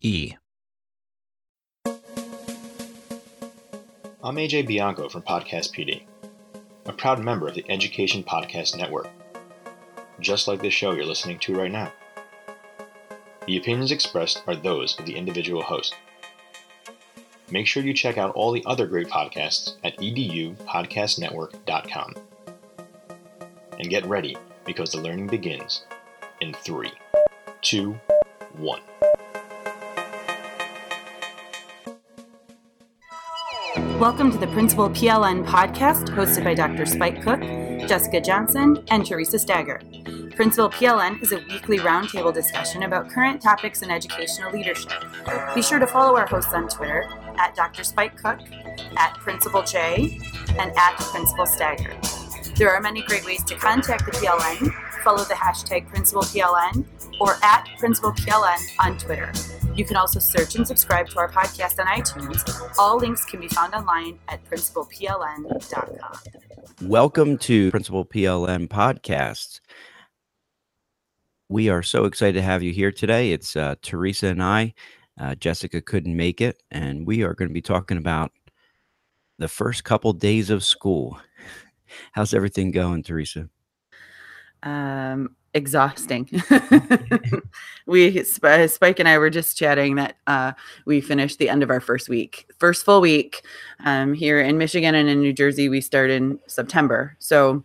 E. I'm AJ Bianco from Podcast PD, a proud member of the Education Podcast Network, just like this show you're listening to right now. The opinions expressed are those of the individual host. Make sure you check out all the other great podcasts at edupodcastnetwork.com. And get ready because the learning begins in three, two, one. Welcome to the Principal PLN podcast, hosted by Dr. Spike Cook, Jessica Johnson, and Theresa Stager. Principal PLN is a weekly roundtable discussion about current topics in educational leadership. Be sure to follow our hosts on Twitter at Dr. Spike Cook, at Principal J, and at Principal Stager. There are many great ways to contact the PLN. Follow the hashtag Principal PLN or at Principal PLN on Twitter. You can also search and subscribe to our podcast on iTunes. All links can be found online at principalpln.com. Welcome to Principal PLN Podcasts. We are so excited to have you here today. It's uh, Theresa and I. Uh, Jessica couldn't make it, and we are going to be talking about the first couple days of school. How's everything going, Theresa? Um, exhausting. we Spike and I were just chatting that uh, we finished the end of our first week, first full week um, here in Michigan and in New Jersey. We start in September, so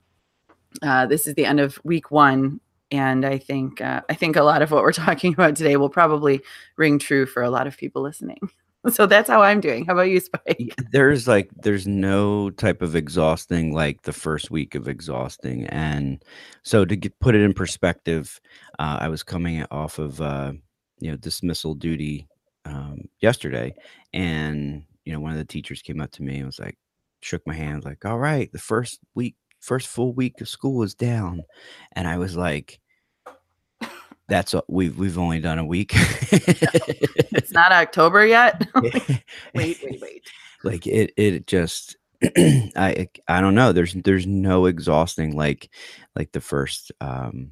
uh, this is the end of week one. And I think uh, I think a lot of what we're talking about today will probably ring true for a lot of people listening. So that's how I'm doing. How about you, Spike? There's like there's no type of exhausting like the first week of exhausting, and so to get, put it in perspective, uh, I was coming off of uh, you know dismissal duty um, yesterday, and you know one of the teachers came up to me and was like, shook my hand, like, "All right, the first week, first full week of school is down," and I was like that's a, we've we've only done a week. it's not October yet. wait, wait, wait. Like it it just I I don't know. There's there's no exhausting like like the first um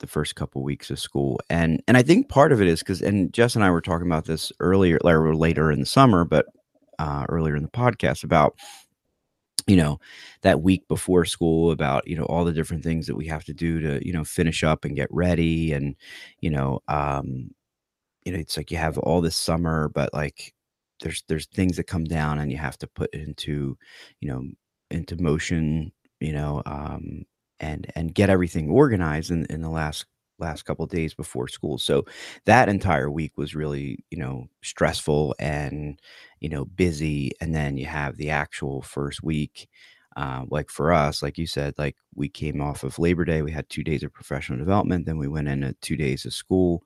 the first couple weeks of school. And and I think part of it is because and Jess and I were talking about this earlier or later in the summer, but uh earlier in the podcast about you know that week before school about you know all the different things that we have to do to you know finish up and get ready and you know um you know it's like you have all this summer but like there's there's things that come down and you have to put into you know into motion you know um and and get everything organized in in the last last couple days before school. So that entire week was really, you know, stressful and, you know, busy. And then you have the actual first week. Uh, like for us, like you said, like we came off of Labor Day, we had two days of professional development, then we went into two days of school,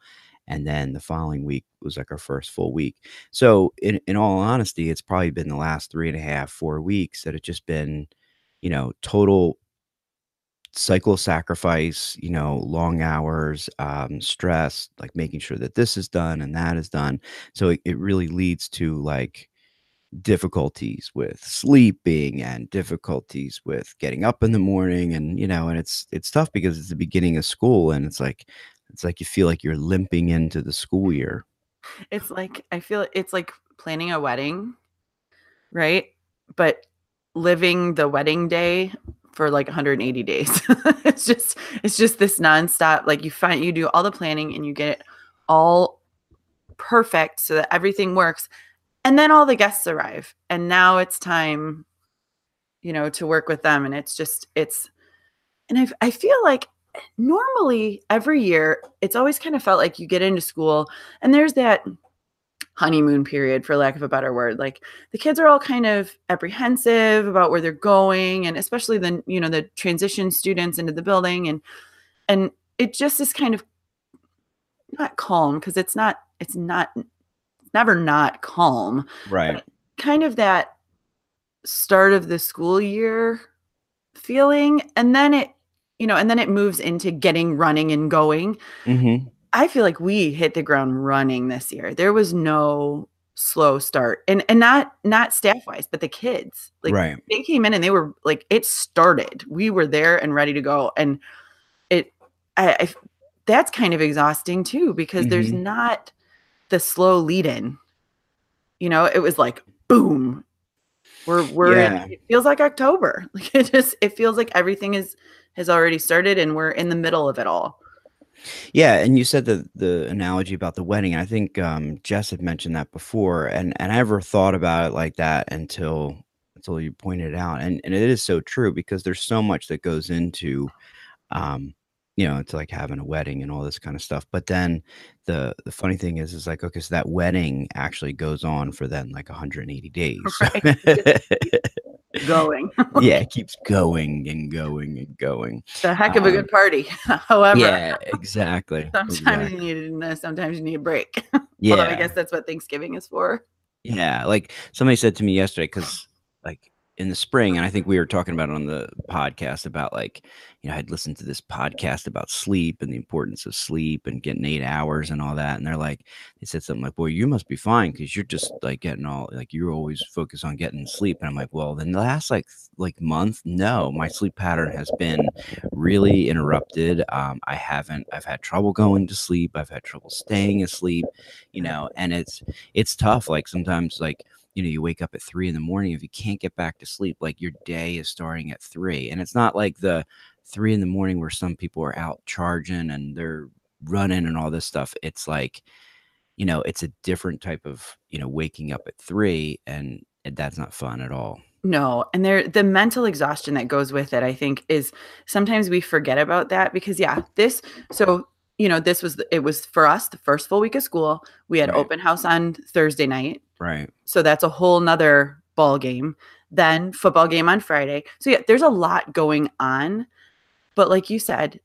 and then the following week was like our first full week. So, in in all honesty, it's probably been the last three and a half, four weeks that have just been, you know, total cycle sacrifice, you know, long hours, um, stress, like making sure that this is done and that is done. So it, it really leads to like difficulties with sleeping and difficulties with getting up in the morning and you know and it's it's tough because it's the beginning of school and it's like it's like you feel like you're limping into the school year it's like i feel it's like planning a wedding right but living the wedding day for like 180 days. It's just it's just this nonstop like you find you do all the planning and you get it all perfect so that everything works and then all the guests arrive and now it's time you know to work with them and it's just it's and I, I feel like normally every year it's always kind of felt like you get into school and there's that honeymoon period for lack of a better word like the kids are all kind of apprehensive about where they're going and especially the you know the transition students into the building and and it just is kind of not calm because it's not it's not never not calm. Right. Kind of that start of the school year feeling. And then it, you know, and then it moves into getting running and going. Mm-hmm. I feel like we hit the ground running this year. There was no slow start and and not not staff wise but the kids like right. they came in and they were like it started we were there and ready to go and it i, I that's kind of exhausting too because mm-hmm. there's not the slow lead in. You know, it was like boom. We're we're yeah. in, it feels like October. Like it just it feels like everything is has already started and we're in the middle of it all. Yeah, and you said the the analogy about the wedding. I think um, Jess had mentioned that before, and and I never thought about it like that until until you pointed it out. And and it is so true because there's so much that goes into um, you know, it's like having a wedding and all this kind of stuff. But then the the funny thing is, is like, okay, so that wedding actually goes on for then like 180 days. Right. going. yeah, it keeps going and going and going. It's a heck of a um, good party. However, yeah, exactly. sometimes exactly. you need sometimes you need a break. Yeah, Although I guess that's what Thanksgiving is for. Yeah, like somebody said to me yesterday, because like in the spring, and I think we were talking about it on the podcast about like, you know, I'd listened to this podcast about sleep and the importance of sleep and getting eight hours and all that. And they're like, they said something like, Boy, you must be fine because you're just like getting all like you're always focused on getting sleep. And I'm like, Well, then the last like like month, no, my sleep pattern has been really interrupted. Um, I haven't I've had trouble going to sleep, I've had trouble staying asleep, you know, and it's it's tough. Like sometimes like you know, you wake up at three in the morning. If you can't get back to sleep, like your day is starting at three. And it's not like the three in the morning where some people are out charging and they're running and all this stuff. It's like, you know, it's a different type of, you know, waking up at three and that's not fun at all. No, and there the mental exhaustion that goes with it, I think, is sometimes we forget about that because yeah, this so you know, this was it was for us the first full week of school. We had right. open house on Thursday night. Right. So that's a whole nother ball game. Then football game on Friday. So yeah, there's a lot going on. But like you said,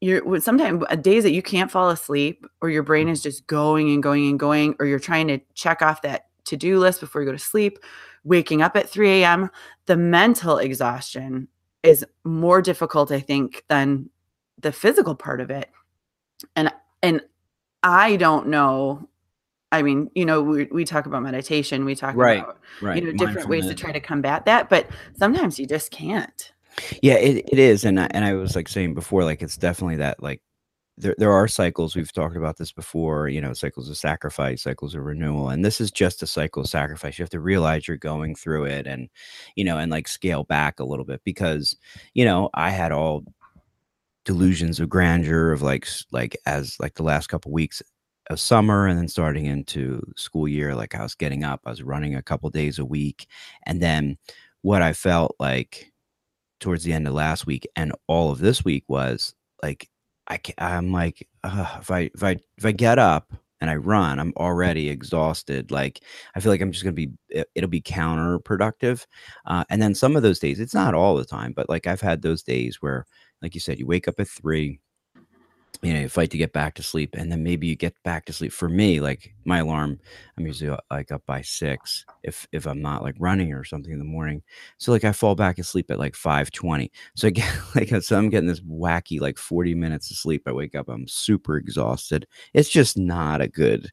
you're sometimes uh, days that you can't fall asleep or your brain is just going and going and going, or you're trying to check off that to-do list before you go to sleep, waking up at 3 a.m. The mental exhaustion is more difficult, I think, than the physical part of it. And and I don't know I mean, you know, we, we talk about meditation, we talk right, about, right. you know, different ways to try to combat that, but sometimes you just can't. Yeah, it, it is. And I, and I was like saying before, like, it's definitely that, like, there, there are cycles. We've talked about this before, you know, cycles of sacrifice, cycles of renewal. And this is just a cycle of sacrifice. You have to realize you're going through it and, you know, and like scale back a little bit because, you know, I had all delusions of grandeur of like, like as like the last couple weeks of summer and then starting into school year like i was getting up i was running a couple days a week and then what i felt like towards the end of last week and all of this week was like i i'm like uh, if i if i if i get up and i run i'm already exhausted like i feel like i'm just gonna be it, will be counterproductive uh, and then some of those days it's not all the time but like i've had those days where like you said you wake up at three you know, you fight to get back to sleep, and then maybe you get back to sleep. For me, like my alarm, I'm usually uh, like up by six if if I'm not like running or something in the morning. So like I fall back asleep at like five twenty. So I get like so I'm getting this wacky like forty minutes of sleep. I wake up, I'm super exhausted. It's just not a good,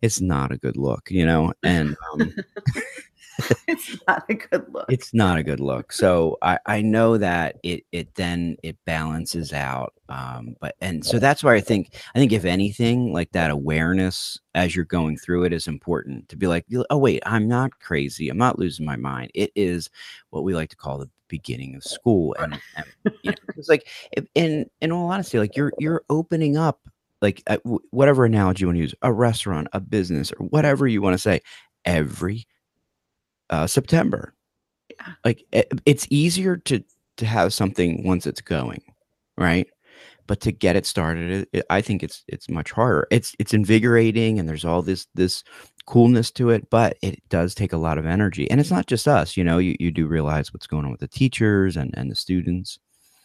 it's not a good look, you know. And um, it's not a good look. It's not a good look. So I, I know that it it then it balances out. Um, but and so that's why I think I think if anything, like that awareness as you're going through it is important to be like, oh wait, I'm not crazy. I'm not losing my mind. It is what we like to call the beginning of school. And, and you know, it's like in in all honesty, like you're you're opening up like uh, whatever analogy you want to use, a restaurant, a business, or whatever you want to say, every uh, September. Yeah. Like it, it's easier to to have something once it's going, right? But to get it started, it, I think it's it's much harder. It's it's invigorating, and there's all this this coolness to it, but it does take a lot of energy. And it's not just us, you know. You you do realize what's going on with the teachers and and the students.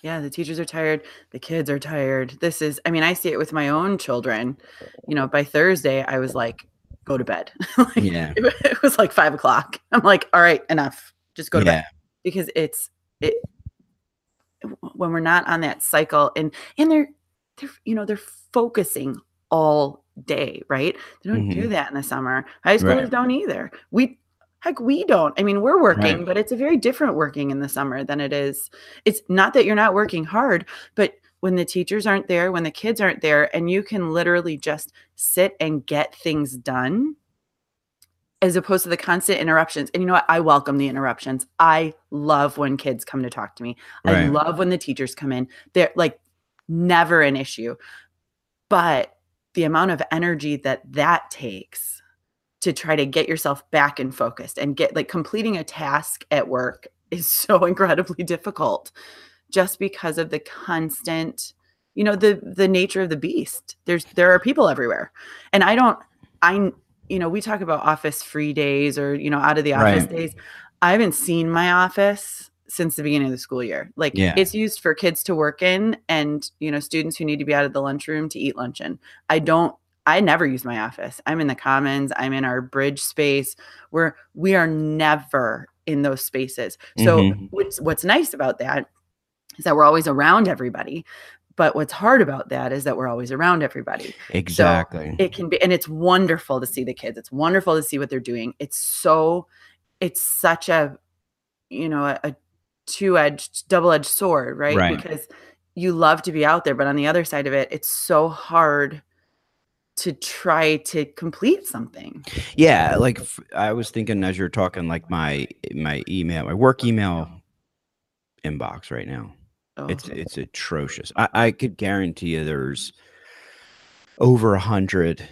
Yeah, the teachers are tired, the kids are tired. This is, I mean, I see it with my own children. You know, by Thursday, I was like, go to bed. like, yeah. It, it, was like five o'clock. I'm like, all right, enough. Just go to yeah. bed. Because it's it when we're not on that cycle and and they're they're you know they're focusing all day, right? They don't mm-hmm. do that in the summer. High schoolers right. don't either. We heck we don't. I mean, we're working, right. but it's a very different working in the summer than it is. It's not that you're not working hard, but when the teachers aren't there, when the kids aren't there, and you can literally just sit and get things done as opposed to the constant interruptions. And you know what? I welcome the interruptions. I love when kids come to talk to me. Right. I love when the teachers come in. They're like never an issue. But the amount of energy that that takes to try to get yourself back and focused and get like completing a task at work is so incredibly difficult just because of the constant you know the the nature of the beast there's there are people everywhere and i don't i you know we talk about office free days or you know out of the office right. days i haven't seen my office since the beginning of the school year like yeah. it's used for kids to work in and you know students who need to be out of the lunchroom to eat lunch in i don't I never use my office. I'm in the commons, I'm in our bridge space where we are never in those spaces. So mm-hmm. what's what's nice about that is that we're always around everybody. But what's hard about that is that we're always around everybody. Exactly. So it can be, and it's wonderful to see the kids. It's wonderful to see what they're doing. It's so, it's such a, you know, a, a two edged, double edged sword, right? right? Because you love to be out there, but on the other side of it, it's so hard to try to complete something. Yeah, like I was thinking as you're talking, like my my email, my work email inbox right now. Oh. It's it's atrocious. I, I could guarantee you there's over a hundred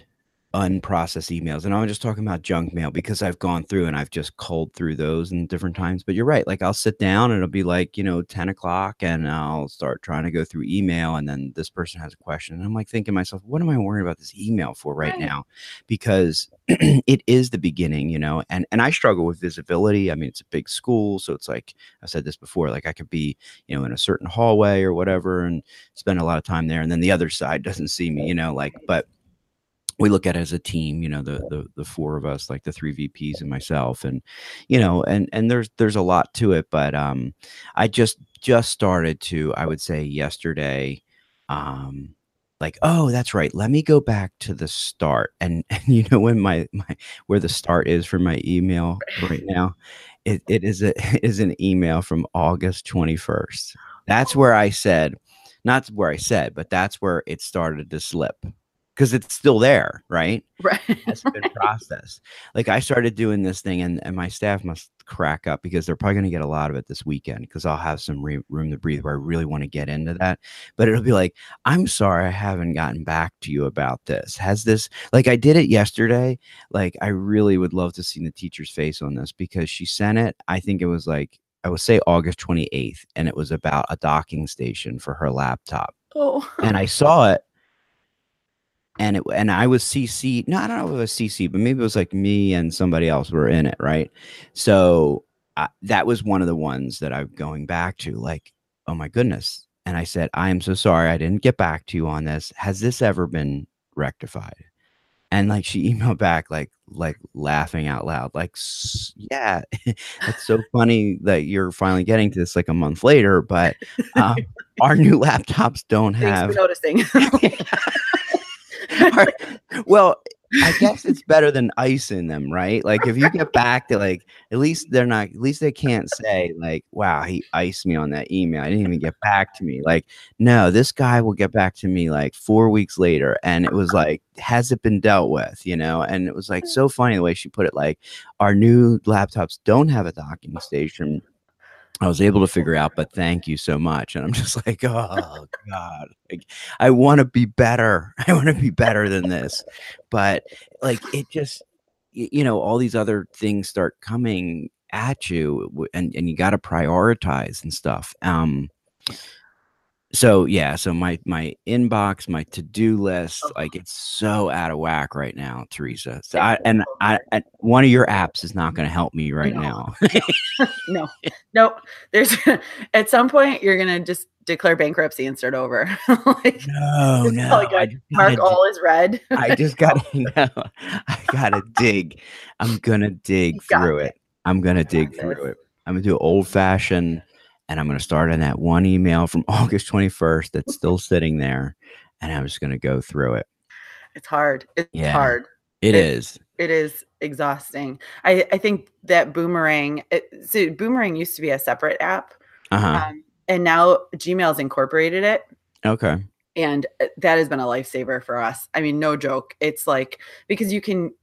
unprocessed emails. And I'm just talking about junk mail because I've gone through and I've just culled through those in different times. But you're right. Like I'll sit down and it'll be like, you know, 10 o'clock and I'll start trying to go through email. And then this person has a question. And I'm like thinking myself, what am I worrying about this email for right, right. now? Because it is the beginning, you know, and, and I struggle with visibility. I mean, it's a big school. So it's like I said this before, like I could be, you know, in a certain hallway or whatever and spend a lot of time there. And then the other side doesn't see me, you know, like, but we look at it as a team you know the, the the four of us like the three vps and myself and you know and and there's there's a lot to it but um i just just started to i would say yesterday um like oh that's right let me go back to the start. And, and you know when my my where the start is for my email right now? It, it is a it is an email from august 21st that's where i said not where i said but that's where it started to slip because it's still there, right? Right. It hasn't been processed. Like I started doing this thing, and, and my staff must crack up because they're probably going to get a lot of it this weekend because I'll have some re- room to breathe where I really want to get into that. But it'll be like, I'm sorry I haven't gotten back to you about this. Has this, like, I did it yesterday. Like, I really would love to see the teacher's face on this because she sent it. I think it was like, I would say August 28th, and it was about a docking station for her laptop. Oh. and I saw it and it and I was CC. No, I don't know if it was CC, but maybe it was like me and somebody else were in it, right? So uh, that was one of the ones that I'm going back to. Like, oh my goodness, and I said, I am so sorry I didn't get back to you on this. Has this ever been rectified? And like she emailed back, like, like laughing out loud, like, yeah, it's so funny that you're finally getting to this like a month later, but um, our new laptops don't have noticing. well, I guess it's better than ice in them, right? Like if you get back to like at least they're not at least they can't say like, wow, he iced me on that email. I didn't even get back to me. Like, no, this guy will get back to me like four weeks later. And it was like, has it been dealt with? You know, and it was like mm. so funny the way she put it, like our new laptops don't have a docking station I was able to figure out, but thank you so much. And I'm just like, oh God, like, I want to be better. I want to be better than this. But like, it just, you know, all these other things start coming at you and, and you got to prioritize and stuff. Um, so yeah so my my inbox my to-do list like uh-huh. it's so out of whack right now theresa. So i and i, I one of your apps is not going to help me right no. now. No. No there's at some point you're going to just declare bankruptcy and start over. Like no no. like mark all is red. I just gotta no, i gotta dig. I'm gonna dig through it. it. I'm gonna dig through it. I'm gonna do old fashioned and I'm going to start on that one email from August 21st that's still sitting there, and I'm just going to go through it. It's hard. It's yeah, hard. It, it is. It is exhausting. I, I think that Boomerang, it, so Boomerang used to be a separate app, uh-huh. um, and now Gmail's incorporated it. Okay. And uh, that has been a lifesaver for us. I mean, no joke. It's like because you can,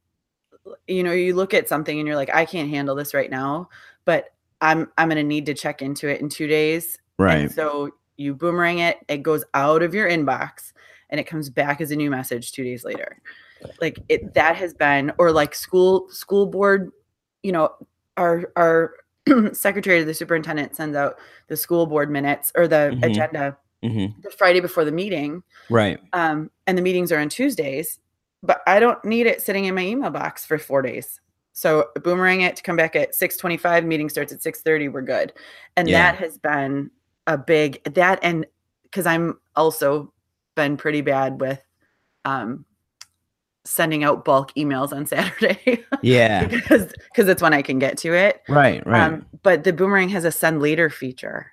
you know, you look at something and you're like, I can't handle this right now, but I'm I'm gonna need to check into it in two days. Right. And so you boomerang it, it goes out of your inbox and it comes back as a new message two days later. Like it that has been or like school school board, you know, our our secretary of the superintendent sends out the school board minutes or the mm-hmm. agenda mm-hmm. the Friday before the meeting. Right. Um, and the meetings are on Tuesdays, but I don't need it sitting in my email box for four days. So boomerang it to come back at 625, meeting starts at 630, we're good. And yeah. that has been a big that and because I'm also been pretty bad with um sending out bulk emails on Saturday. Yeah. because because it's when I can get to it. Right, right. Um, but the boomerang has a send later feature.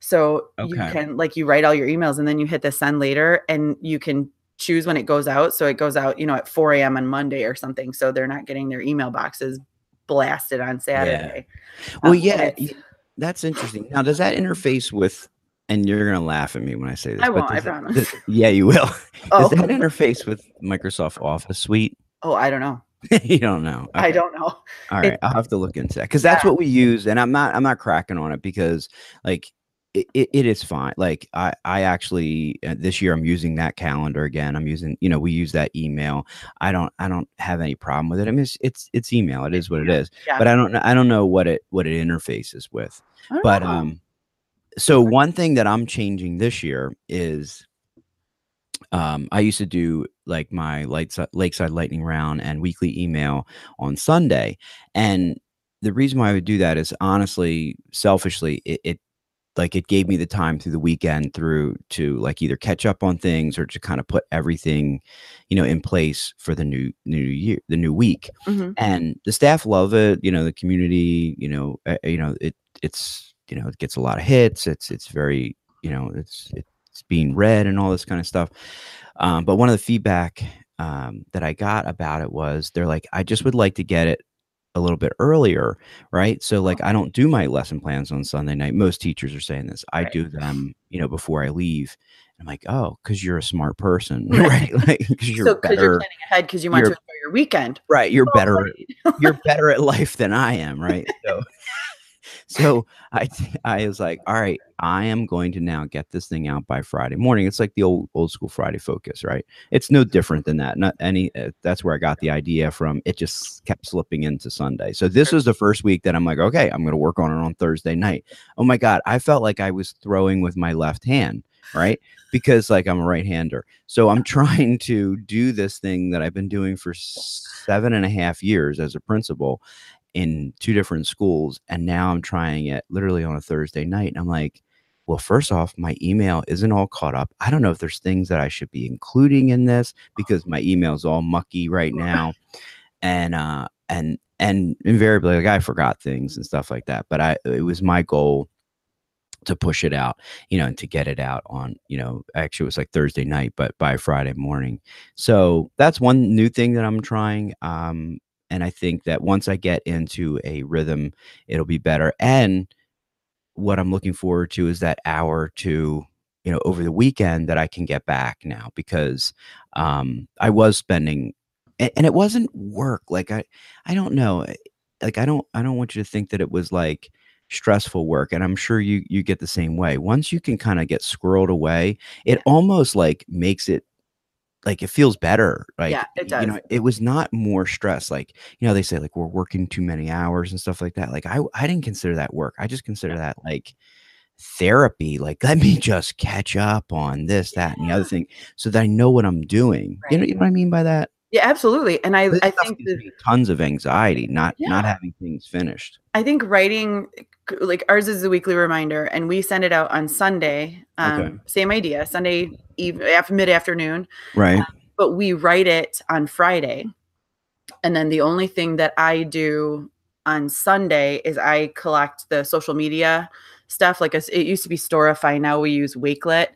So okay. you can like you write all your emails and then you hit the send later and you can choose when it goes out. So it goes out, you know, at 4 a.m. on Monday or something. So they're not getting their email boxes blasted on Saturday. Yeah. Well, um, yeah, that's interesting. Now, does that interface with, and you're going to laugh at me when I say this. I won't, I promise. Does, yeah, you will. Oh. Does that interface with Microsoft Office Suite? Oh, I don't know. you don't know. Okay. I don't know. All right, it, I'll have to look into that because that's yeah. what we use, and I'm not I'm not cracking on it because like it, it is fine. Like I, I actually uh, this year I'm using that calendar again. I'm using, you know, we use that email. I don't, I don't have any problem with it. I mean, it's, it's, it's email. It is what it is. Yeah. But I don't, I don't know what it, what it interfaces with. But um, so one thing that I'm changing this year is, um, I used to do like my Lakeside, Lakeside Lightning Round and weekly email on Sunday, and the reason why I would do that is honestly, selfishly, it, it like it gave me the time through the weekend through to like either catch up on things or to kind of put everything you know in place for the new new year the new week mm-hmm. and the staff love it you know the community you know uh, you know it it's you know it gets a lot of hits it's it's very you know it's it's being read and all this kind of stuff um, but one of the feedback um, that i got about it was they're like i just would like to get it a little bit earlier, right? So like I don't do my lesson plans on Sunday night. Most teachers are saying this. I right. do them, you know, before I leave. I'm like, oh, because you're a smart person, right? Like because you're so. You're planning ahead because you want to enjoy your weekend, right? You're oh, better. you're better at life than I am, right? So so I I was like, all right, I am going to now get this thing out by Friday morning. It's like the old old school Friday focus, right? It's no different than that. Not any. Uh, that's where I got the idea from. It just kept slipping into Sunday. So this was the first week that I'm like, okay, I'm going to work on it on Thursday night. Oh my god, I felt like I was throwing with my left hand, right? Because like I'm a right hander. So I'm trying to do this thing that I've been doing for seven and a half years as a principal in two different schools and now i'm trying it literally on a thursday night and i'm like well, first off, my email isn't all caught up. I don't know if there's things that I should be including in this because my email is all mucky right now. And, uh, and, and invariably, like I forgot things and stuff like that. But I, it was my goal to push it out, you know, and to get it out on, you know, actually it was like Thursday night, but by Friday morning. So that's one new thing that I'm trying. Um, and I think that once I get into a rhythm, it'll be better. And what I'm looking forward to is that hour to, you know, over the weekend that I can get back now because um, I was spending, and, it wasn't work. Like I, I don't know, eh, like I don't, I don't want you to think that it was like, stressful work and i'm sure you you get the same way once you can kind of get squirreled away it almost like makes it like it feels better like yeah, it does. you know it was not more stress like you know they say like we're working too many hours and stuff like that like i i didn't consider that work i just consider that like therapy like let me just catch up on this that and the other thing so that i know what i'm doing you know, you know what i mean by that Yeah, absolutely. And I, This I think tons of anxiety not not having things finished I think writing like ours is a weekly reminder and we send it out on Sunday. Um, Okay. same idea, Sunday eve after mid afternoon, right but we write it on Friday. And then the only thing that I do on Sunday is I collect the social media stuff. Like it used to be Storify, now we use Wakelet.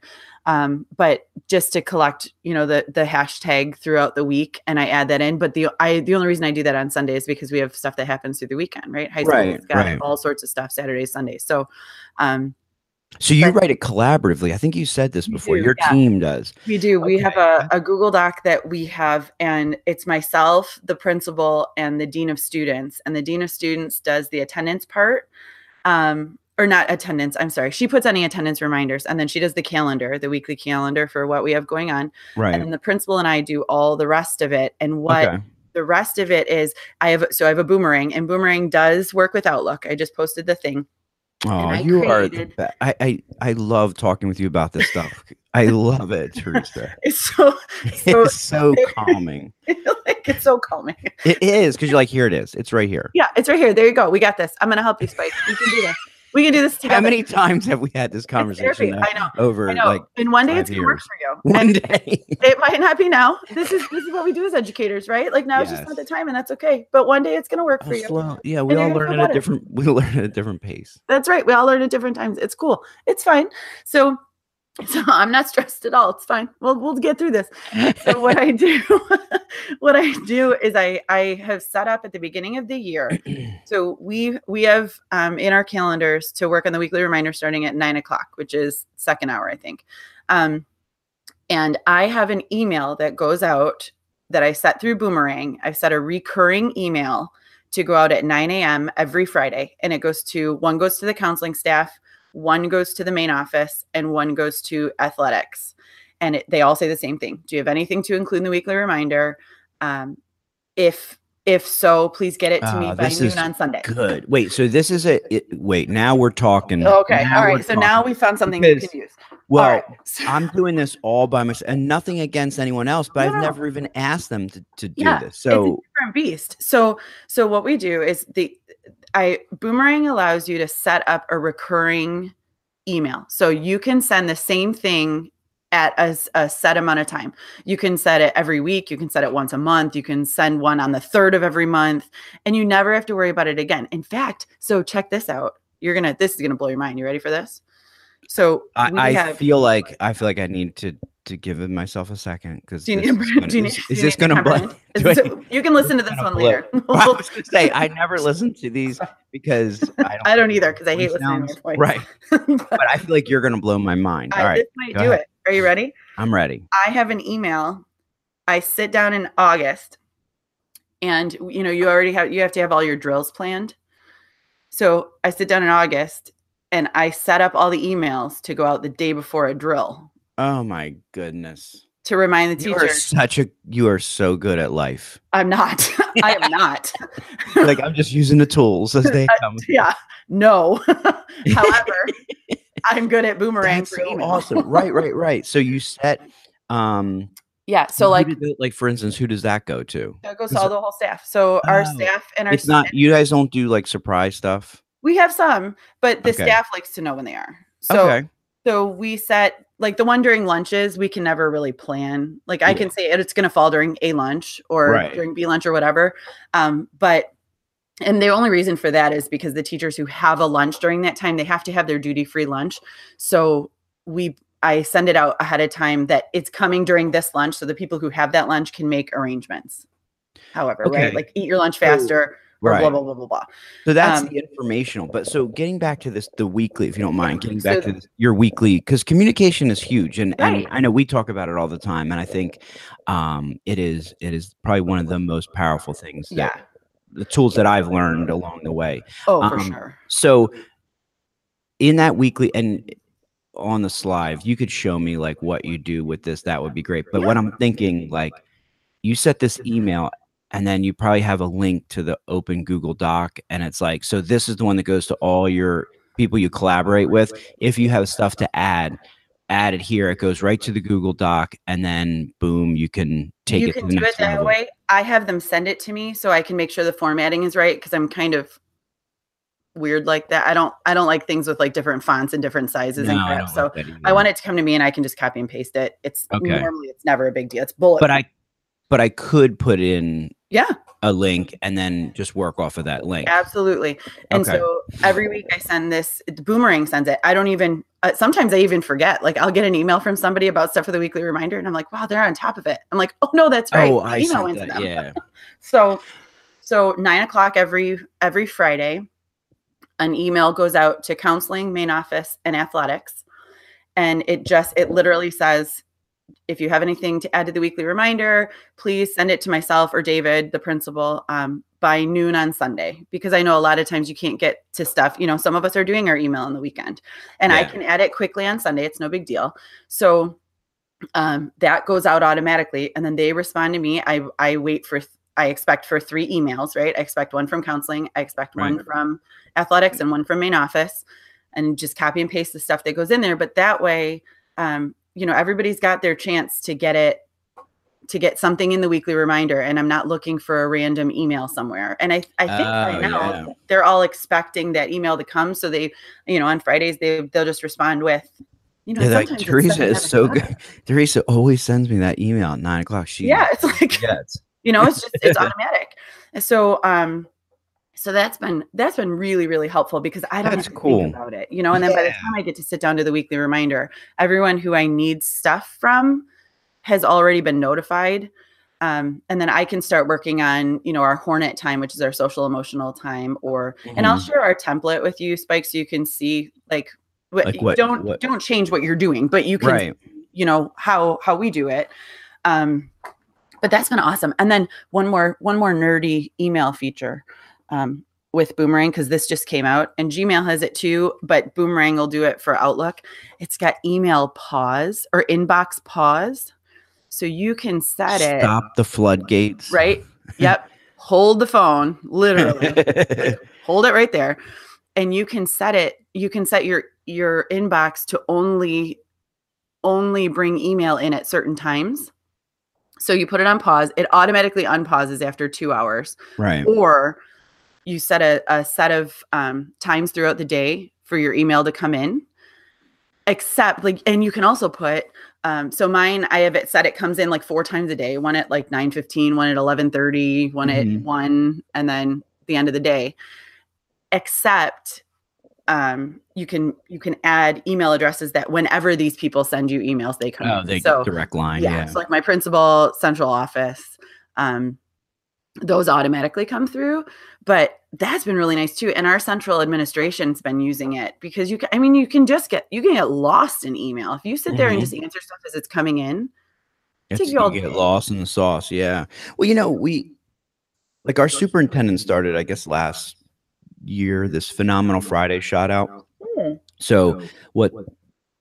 Um, but just to collect, you know, the the hashtag throughout the week, and I add that in. But the I the only reason I do that on Sunday is because we have stuff that happens through the weekend, right? High Right, school's got right. all sorts of stuff Saturdays, Sundays. So, um, So you write it collaboratively. I think you said this before. do, Your yeah. team does. We do. We have a, a Google Doc that we have, and it's myself, the principal, and the dean of students. And the dean of students does the attendance part, um, or not attendance. I'm sorry. She puts any attendance reminders, and then she does the calendar, the weekly calendar for what we have going on. And Right. then the principal and I do all the rest of it. And what Okay. the rest of it is, I have so I have a boomerang, and boomerang does work with Outlook. I just posted the thing. Oh, you are the created- be- I, I I love talking with you about this stuff. I love it, Theresa. It's so so It's so calming. like it's so calming. It is because you're like, here it is. It's right here. Yeah, it's right here. There you go. We got this. I'm gonna help you, Spike. We can do this. We can do this together. How many times have we had this conversation I know. over I know. like in one day it's gonna work for you. one And day? it might not be now. This is this is what we do as educators, right? Like now it's just not the time, and that's okay. But one day it's gonna work for you. slow. Yeah, we you're all learn at a different we learn at a different pace. That's right. We all learn at different times. It's cool. It's fine. So so I'm not stressed at all. It's fine. We'll we'll get through this. So what I do, what I do is I I have set up at the beginning of the year. So we we have um, in our calendars to work on the weekly reminder starting at nine o'clock, which is second hour, I think. Um, and I have an email that goes out that I set through Boomerang. I've set a recurring email to go out at 9 a.m. every Friday, and it goes to one goes to the counseling staff, one goes to the main office, and one goes to athletics. And it, they all say the same thing. Do you have anything to include in the weekly reminder? Um, if if so, please get it to me Ah, by noon on Sunday. Good. Wait, so this is a it, wait, now we're talking. Okay, Now all right. So now we found something you can use. Well, right. I'm doing this all by myself and nothing against anyone else, but No, I've no. never even asked them to, to do Yeah, this. it's So a different beast. So so what we do is the I boomerang allows you to set up a recurring email. So you can send the same thing at a set amount of time. You can set it every week, you can set it once a month, you can send one on the third of every month and you never have to worry about it again. In fact, so check this out. You're to this is to blow your mind. You ready for this? So I, I have- feel like I feel like I need to to give myself a second because you is a- gonna, do you need, is, is this blow? do I So you can listen to this one blow- later. I was gonna say I never listen to these because I don't, I don't either because I hate voice listening to sounds. Right, But but I feel like you're gonna blow my mind. I- All right, this might do ahead. it. Are you ready? I'm ready. I have an email. I sit down in August, and you know you already have you have to have all your drills planned. So I sit down in August, and I set up all the emails to go out the day before a drill Oh my goodness. to remind the You are teachers such a you are so good at life. I'm not. I am not. like I'm just using the tools as they come. yeah. No. However, I'm good at boomerang That's so awesome. Right, right, right. So you set um Yeah. So like it- like for instance, who does that go to? that goes to all the whole staff. So our Oh, staff and our It's not you guys don't do like surprise stuff. We have some, but the Okay. staff likes to know when they are. So okay. So we set like the one during lunches, we can never really plan. Like I Yeah. can say it, it's going to fall during a lunch or Right. during B lunch or whatever. Um, but and the only reason for that is because the teachers who have a lunch during that time, they have to have their duty free lunch. So we I send it out ahead of time that it's coming during this lunch, so the people who have that lunch can make arrangements. However, Okay. right? Like eat your lunch faster or Right. blah blah blah blah blah. So that's Um, the informational. But so getting back to this, the weekly, if you don't mind, getting So back to this, your weekly, because communication is huge, and Right. and I know we talk about it all the time, and I think um, it is it is probably one of the most powerful things. that- Yeah. the tools that I've learned along the way. Oh, for Um, sure. So in that weekly and on the slide, you could show me like what you do with this, that would be great. But what I'm thinking, like, you set this email and then you probably have a link to the open Google Doc, and it's like, so this is the one that goes to all your people you collaborate with. If you have stuff to add, add it here. It goes right to the Google Doc, and then boom, you can take you it can to the do it that level. way. I have them send it to me so I can make sure the formatting is right because I'm kind of weird like that. I don't I don't like things with like different fonts and different sizes and No, I crap. don't So like I want it to come to me and I can just copy and paste it. It's Okay. normally it's never a big deal. It's bullet. but I, but I could put in yeah, a link and then just work off of that link. absolutely. And Okay. so every week I send this. the Boomerang sends it. I don't even. Uh, sometimes I even forget. Like I'll get an email from somebody about stuff for the weekly reminder, and I'm like, wow, they're on top of it. I'm like, oh no, that's right. Oh, I email went that. them. Yeah. So, so nine o'clock every every Friday, an email goes out to counseling, main office, and athletics, and it just it literally says, if you have anything to add to the weekly reminder, please send it to myself or David, the principal, um, by noon on Sunday, because I know a lot of times you can't get to stuff. You know, some of us are doing our email on the weekend, and I can add it quickly on Sunday. It's no big deal. So um, that goes out automatically and then they respond to me i i wait for th- i expect for three emails right i expect one from counseling i expect one from athletics and one from main office and just copy and paste the stuff that goes in there but that way um, you know everybody's got their chance to get it to get something in the weekly reminder and i'm not looking for a random email somewhere and i i think Oh, now yeah. they're all expecting that email to come so they you know on fridays they they'll just respond with you know like Theresa is so good. Theresa always sends me that email at nine o'clock. She yeah it's like yes. you know it's just it's automatic so um so that's been that's been really really helpful because i don't That's have to cool. think about it you know and then by the time i get to sit down to the weekly reminder everyone who i need stuff from has already been notified um, and then i can start working on you know our hornet time which is our social emotional time or and i'll Mhm. share our template with you spike so you can see like what, Like what- don't what- don't change what you're doing but you can Right. you know how how we do it um but that's been awesome and then one more one more nerdy email feature um with boomerang because this just came out and gmail has it too but boomerang will do it for outlook. It's got email pause or inbox pause so you can set it Stop the floodgates. right? Yep. Hold the phone literally. Hold it right there. And you can set it you can set your your inbox to only only bring email in at certain times. So you put it on pause it automatically unpauses after two hours. Right. or you set a, a set of um, times throughout the day for your email to come in except like and you can also put um, so mine i have it set it comes in like four times a day one at like 9 15 one at 11 30 one Mhm. at 1 and then the end of the day except um, you can you can add email addresses that whenever these people send you emails they come Oh, they so direct line. yeah, Yeah. so like my principal central office um those automatically come through but that's been really nice too and our central administration's been using it because you can i mean you can just get you can get lost in email if you sit there and Mhm. just answer stuff as it's coming in It's- take you all you get day. lost in the sauce. Yeah. Well, you know, we like our superintendent started, I guess, last year. This phenomenal Friday shot out. So what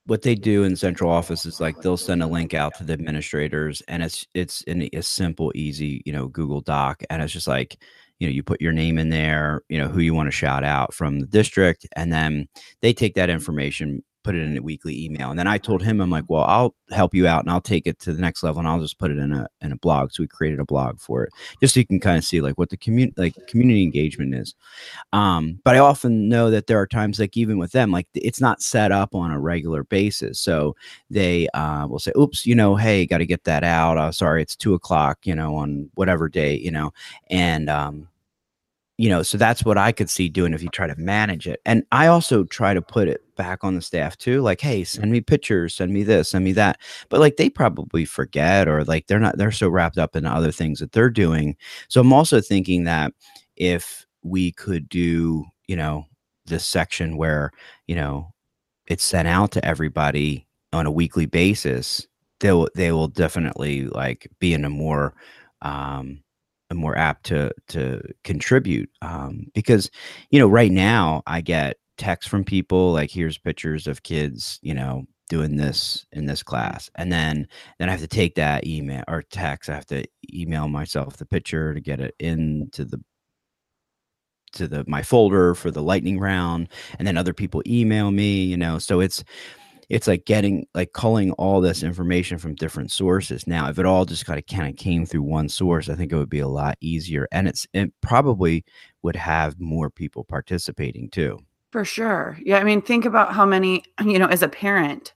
what they do in central office is like they'll send a link out to the administrators, and it's it's in a simple, easy, you know, Google Doc, and it's just like you know you put your name in there, you know who you want to shout out from the district, and then they take that information put it in a weekly email. And then I told him, I'm like, well, I'll help you out and I'll take it to the next level and I'll just put it in a in a blog. So we created a blog for it, just so you can kind of see like what the community like community engagement is. Um, but I often know that there are times like even with them, like it's not set up on a regular basis. So they uh, will say, oops, you know, hey, got to get that out. Uh, sorry, it's two o'clock, you know, on whatever day, you know, and um, you know, so that's what I could see doing if you try to manage it. And I also try to put it back on the staff too. Like, hey, send me pictures, send me this, send me that. But like they probably forget or like they're not, they're so wrapped up in other things that they're doing. So I'm also thinking that if we could do, you know, this section where, you know, it's sent out to everybody on a weekly basis, they'll they will definitely like be in a more um more apt to to contribute um, because you know right now I get texts from people like here's pictures of kids you know doing this in this class. And then then I have to take that email or text I have to email myself the picture to get it into the to the my folder for the lightning round and then other people email me you know so it's it's like getting like culling all this information from different sources. Now, if it all just kind of kind of came through one source, I think it would be a lot easier, and it's it probably would have more people participating too. For sure, yeah. I mean, think about how many you know as a parent,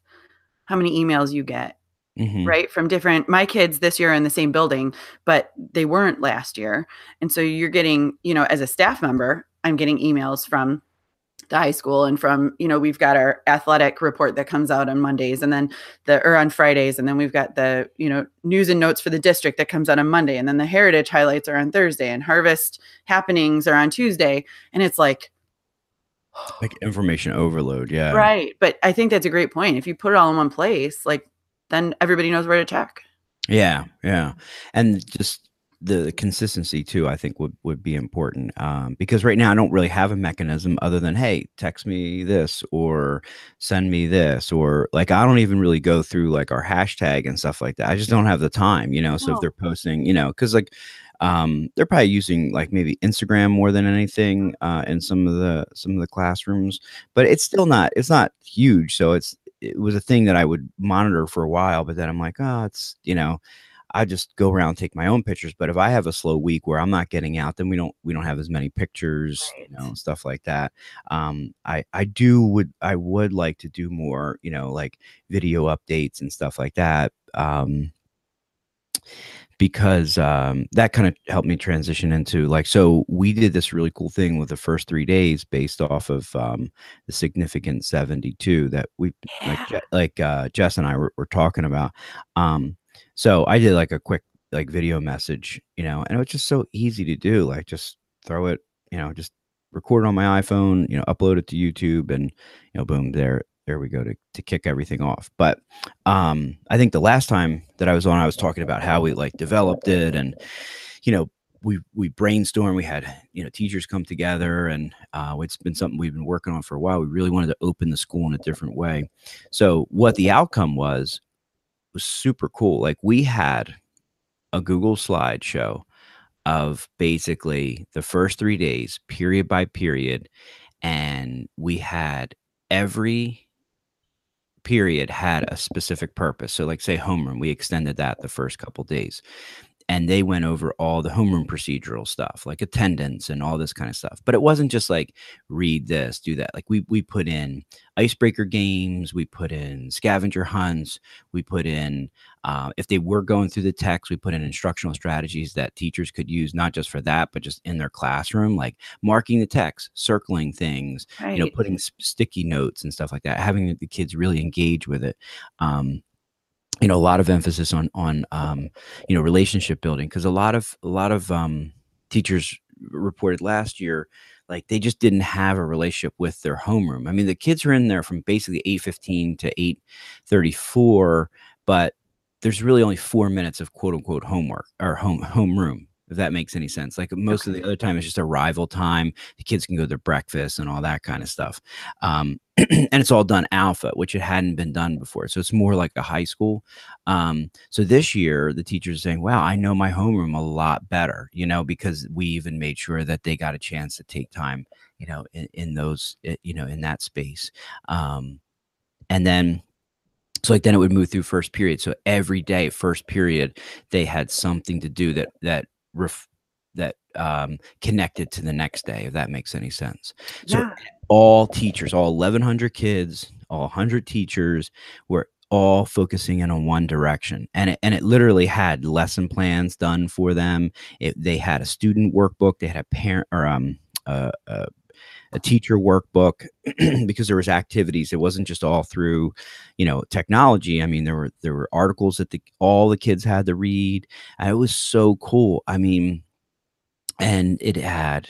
how many emails you get. Mm-hmm. right from different my kids this year are in the same building but they weren't last year and so you're getting you know as a staff member i'm getting emails from the high school and from you know we've got our athletic report that comes out on mondays and then the or on fridays. And then we've got the you know news and notes for the district that comes out on monday. And then the heritage highlights are on thursday and harvest happenings are on tuesday. And it's like like information overload. Yeah. Right. But i think that's a great point. If you put it all in one place like then everybody knows where to check. Yeah. Yeah. And just the consistency too i think would would be important um, because right now i don't really have a mechanism other than hey text me this or send me this or like i don't even really go through like our hashtag and stuff like that i just don't have the time you know so oh. if they're posting you know because like um, they're probably using like maybe instagram more than anything uh, in some of the some of the classrooms but it's still not it's not huge so it's it was a thing that i would monitor for a while but then i'm like oh it's you know I just go around take my own pictures. But if I have a slow week where I'm not getting out, then we don't we don't have as many pictures, right. you know, stuff like that. Um, I I do would I would like to do more, you know, like video updates and stuff like that. Um, because um, that kind of helped me transition into like so we did this really cool thing with the first three days based off of um, the significant 72 that we yeah. like like uh, jess and i were, were talking about um, so I did like a quick like video message, you know, and it was just so easy to do. Like just throw it, you know, just record it on my iPhone, you know, upload it to YouTube and you know, boom, there there we go to to kick everything off. But um I think the last time that I was on, I was talking about how we like developed it and you know, we we brainstormed we had you know teachers come together and uh, it's been something we've been working on for a while we really wanted to open the school in a different way so what the outcome was was super cool. Like we had a Google slideshow of basically the first three days, period by period, and we had every period had a specific purpose. So, like say homeroom, we extended that the first couple days and they went over all the homeroom procedural stuff like attendance and all this kind of stuff. But it wasn't just like read this do that. Like we we put in icebreaker games we put in scavenger hunts we put in uh, if they were going through the text we put in instructional strategies that teachers could use not just for that but just in their classroom like marking the text circling things right. you know putting sticky notes and stuff like that having the kids really engage with it. Um, you know a lot of emphasis on on um, you know relationship building because a lot of a lot of um, teachers reported last year like they just didn't have a relationship with their homeroom. I mean, the kids are in there from basically 8:15 to 8:34, but there's really only 4 minutes of quote unquote homework or home homeroom if that makes any sense. Like most okay. of the other time, it's just arrival time. The kids can go to their breakfast and all that kind of stuff. Um, and it's all done alpha, which it hadn't been done before. So it's more like a high school. Um, so this year, the teachers are saying, wow, I know my homeroom a lot better, you know, because we even made sure that they got a chance to take time, you know, in, in those, you know, in that space. Um, and then so like then it would move through first period so every day first period they had something to do that that ref, that um, connected to the next day if that makes any sense so Yeah. all teachers all 1100 kids all 100 teachers were all focusing in on one direction and it, and it literally had lesson plans done for them it, they had a student workbook they had a parent or um uh, uh, a teacher workbook because there was activities. It wasn't just all through you know technology. I mean there were there were articles that the, all the kids had to read and it was so cool. I mean and it had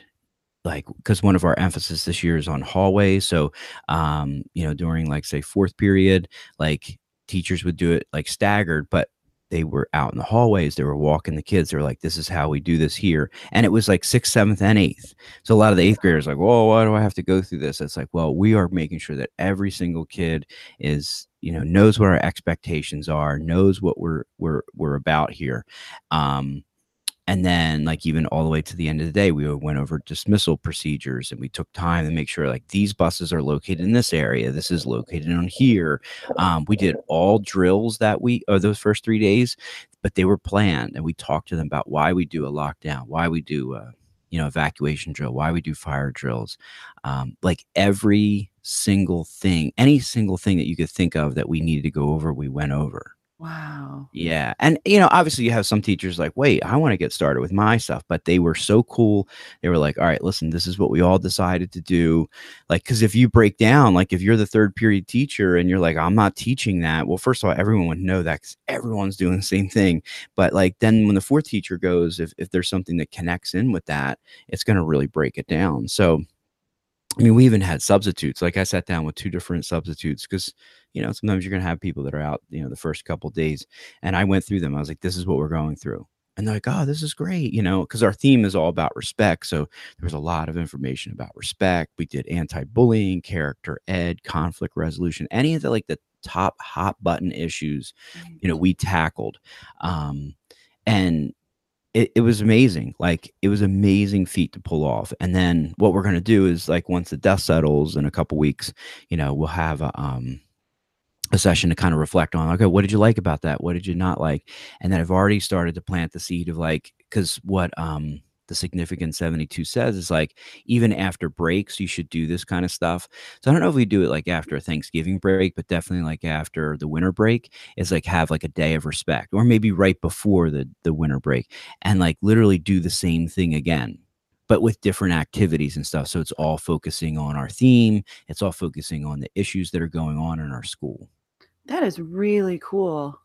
like because one of our emphasis this year is on hallways so um you know during like say fourth period like teachers would do it like staggered but they were out in the hallways they were walking the kids they were like this is how we do this here and it was like sixth seventh and eighth. So a lot of the eighth graders like whoa why do i have to go through this? It's like well we are making sure that every single kid is you know knows what our expectations are knows what we're we're we're about here. Um and then like even all the way to the end of the day we went over dismissal procedures and we took time to make sure like these buses are located in this area this is located on here. Um, we did all drills that week or those first three days but they were planned and we talked to them about why we do a lockdown why we do a you know evacuation drill why we do fire drills. Um, like every single thing any single thing that you could think of that we needed to go over we went over Wow. yeah. And, you know, obviously you have some teachers like, wait, I want to get started with my stuff. But they were so cool. They were like, all right, listen, this is what we all decided to do. Like, because if you break down, like if you're the third period teacher and you're like, I'm not teaching that, well, first of all, everyone would know that because everyone's doing the same thing. But like then when the fourth teacher goes, if, if there's something that connects in with that, it's going to really break it down. So, I mean, we even had substitutes. Like I sat down with two different substitutes because, you know, sometimes you're going to have people that are out, you know, the first couple days. And I went through them. I was like, this is what we're going through. And they're like, oh, this is great, you know, because our theme is all about respect. So there was a lot of information about respect. We did anti bullying, character ed, conflict resolution, any of the like the top hot button issues, you know, we tackled. Um, and it, it was amazing. Like it was amazing feat to pull off. And then what we're gonna do is like once the dust settles in a couple weeks, you know, we'll have a um a session to kind of reflect on okay what did you like about that what did you not like and then i've already started to plant the seed of like because what um the significant 72 says is like even after breaks you should do this kind of stuff. So i don't know if we do it like after a thanksgiving break but definitely like after the winter break is like have like a day of respect or maybe right before the the winter break and like literally do the same thing again but with different activities and stuff. So it's all focusing on our theme it's all focusing on the issues that are going on in our school. That is really cool.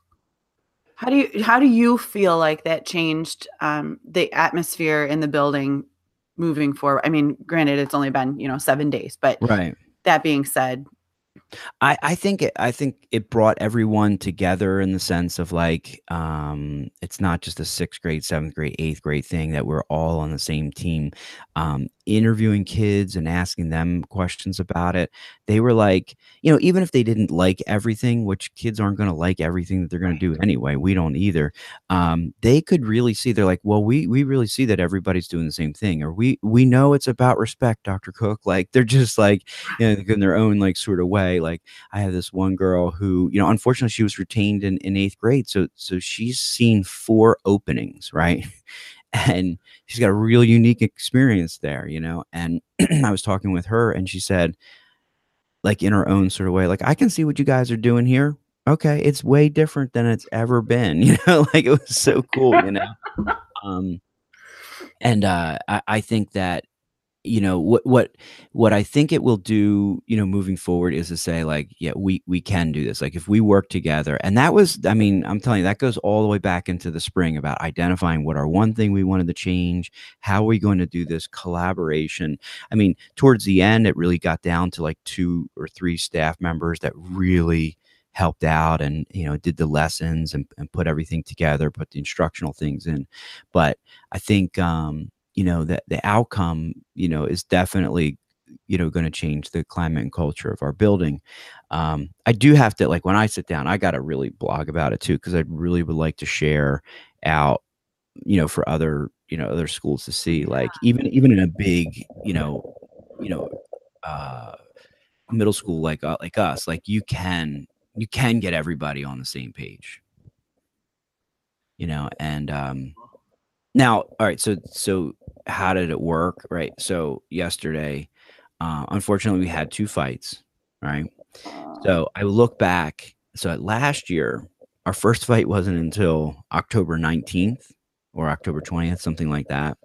How do you how do you feel like that changed um, the atmosphere in the building moving forward? I mean, granted, it's only been you know seven days, but right that being said, I, I think it I think it brought everyone together in the sense of like um it's not just a sixth grade, seventh grade, eighth grade thing that we're all on the same team. Um interviewing kids and asking them questions about it. They were like, you know, even if they didn't like everything, which kids aren't gonna like everything that they're gonna do anyway, we don't either. Um, they could really see they're like, well, we we really see that everybody's doing the same thing, or we we know it's about respect, Dr. Cook. Like they're just like, you know, in their own like sort of way. Like I have this one girl who, you know, unfortunately she was retained in, in eighth grade. So so she's seen four openings, right? And she's got a real unique experience there, you know. And I was talking with her and she said, like in her own sort of way, like, I can see what you guys are doing here. Okay, it's way different than it's ever been, you know, like it was so cool, you know. Um and uh I, I think that you know what what what I think it will do, you know, moving forward is to say like, yeah, we we can do this. Like if we work together, and that was, I mean, I'm telling you, that goes all the way back into the spring about identifying what our one thing we wanted to change, how are we going to do this collaboration. I mean, towards the end, it really got down to like two or three staff members that really helped out and you know did the lessons and, and put everything together put the instructional things in but i think um you know that the outcome you know is definitely you know going to change the climate and culture of our building um i do have to like when i sit down i got to really blog about it too because i really would like to share out you know for other you know other schools to see like even even in a big you know you know uh middle school like uh, like us, like you can you can get everybody on the same page. You know, and um now all right, so so how did it work? Right. So yesterday, uh, unfortunately we had two fights, right? So I look back. So last year, our first fight wasn't until October 19th or October 20th, something like that.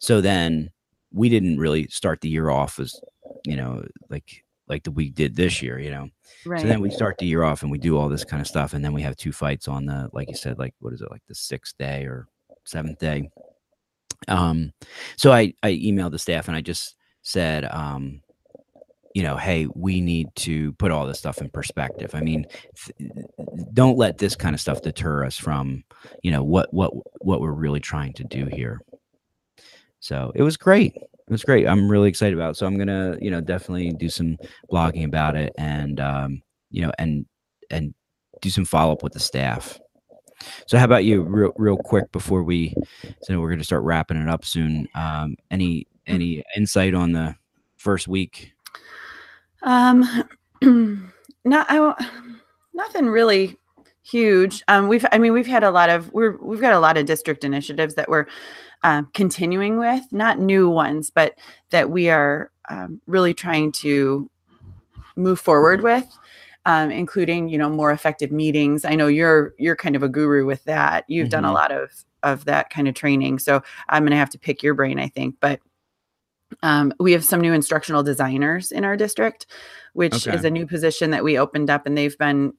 So then we didn't really start the year off as, you know, like like the we did this year, you know. Right. So then we start the year off and we do all this kind of stuff, and then we have two fights on the, like you said, like what is it, like the sixth day or seventh day. Um, so I I emailed the staff and I just said, um, you know, hey, we need to put all this stuff in perspective. I mean, th- don't let this kind of stuff deter us from, you know, what what what we're really trying to do here. So it was great. It was great. I'm really excited about it. So I'm gonna, you know, definitely do some blogging about it and um, you know, and and do some follow up with the staff. So how about you, real real quick before we, so we're gonna start wrapping it up soon. Um, any any insight on the first week? Um, not I, nothing really huge. Um, we've I mean we've had a lot of we're we've got a lot of district initiatives that we're um, continuing with, not new ones, but that we are um, really trying to move forward with. Um, including you know more effective meetings. I know you're you're kind of a guru with that. You've done a Mhm. lot of of that kind of training, so I'm going to have to pick your brain, I think. But um, we have some new instructional designers in our district, which Okay. is a new position that we opened up, and they've been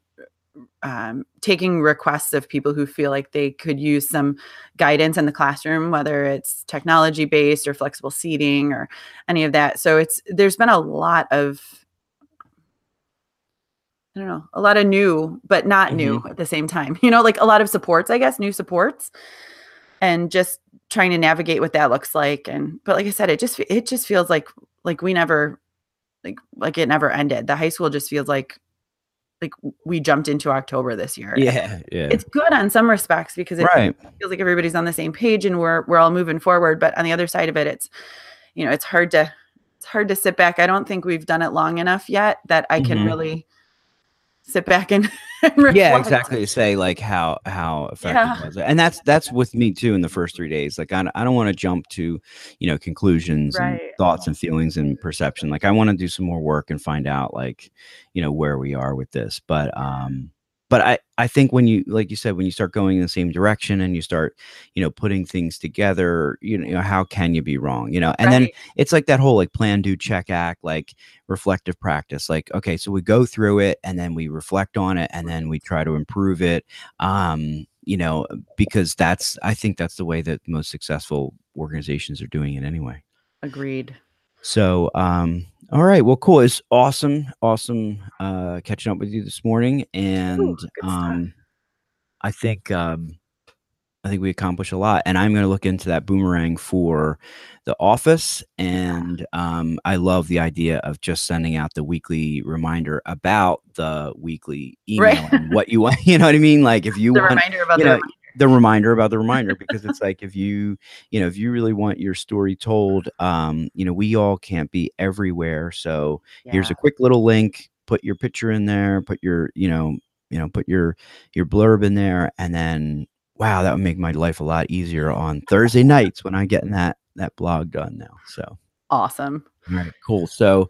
um, taking requests of people who feel like they could use some guidance in the classroom, whether it's technology based or flexible seating or any of that. So it's there's been a lot of I don't know, a lot of new, but not new at the same time. You know, like a lot of supports, I guess, new supports, and just trying to navigate what that looks like. And but like I said, it just it just feels like like we never like like it never ended. The high school just feels like like we jumped into October this year. Yeah, yeah. It's good on some respects because it right. feels like everybody's on the same page and we're we're all moving forward. But on the other side of it, it's you know, it's hard to it's hard to sit back. I don't think we've done it long enough yet that I can Mhm. really sit back and, yeah exactly say like how how effective Yeah. was it and that's that's with me too in the first three days like i, I don't want to jump to you know conclusions and thoughts and feelings and perception like i want to do some more work and find out like you know where we are with this but um but i i think when you like you said when you start going in the same direction and you start you know putting things together you know how can you be wrong you know? And then it's like that whole like plan do check act like reflective practice like okay so we go through it and then we reflect on it and then we try to improve it um you know because that's i think that's the way that most successful organizations are doing it anyway. Agreed. So um all right well cool it's awesome awesome uh catching up with you this morning and stuff. um i think um I think we accomplished a lot, and I'm going to look into that boomerang for the office. And um, I love the idea of just sending out the weekly reminder about the weekly email Right. and what you want. You know what I mean? Like if you The want reminder about you the know. The reminder about the reminder, because it's like if you, you know, if you really want your story told, um, you know, we all can't be everywhere. So here's a quick little link. Put your picture in there. Put your, you know, you know, put your your blurb in there, and then wow, that would make my life a lot easier on Thursday nights when I'm getting that that blog done now. So. Awesome. All right, cool. So,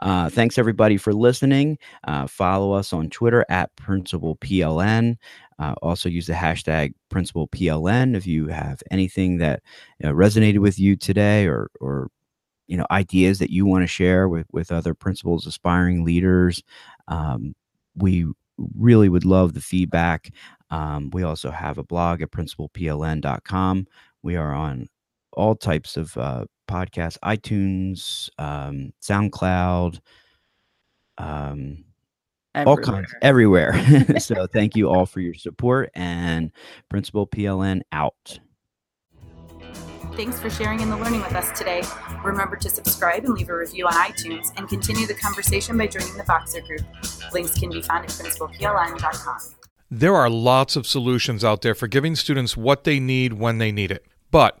uh, thanks everybody for listening. Uh, follow us on Twitter at Principal PLN. Uh, also, use the hashtag Principal PLN if you have anything that uh, resonated with you today, or or you know ideas that you want to share with with other principals, aspiring leaders. Um, we really would love the feedback. Um, we also have a blog at principalpln.com. We are on all types of uh, podcasts, iTunes, um, SoundCloud, um, all kinds everywhere. so thank you all for your support and Principal PLN out. Thanks for sharing in the learning with us today. Remember to subscribe and leave a review on iTunes and continue the conversation by joining the Voxer group. Links can be found at principalpln.com. There are lots of solutions out there for giving students what they need when they need it. But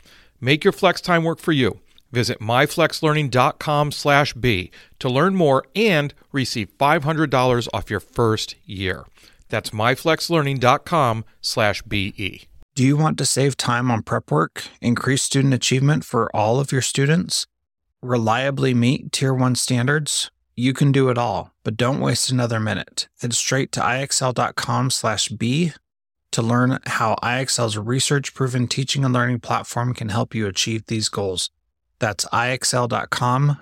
Make your flex time work for you. Visit myflexlearning.com/b to learn more and receive $500 off your first year. That's myflexlearning.com/be. Do you want to save time on prep work, increase student achievement for all of your students, reliably meet Tier 1 standards? You can do it all, but don't waste another minute. Head straight to ixl.com/b to learn how IXL's research-proven teaching and learning platform can help you achieve these goals. That's ixl.com/be.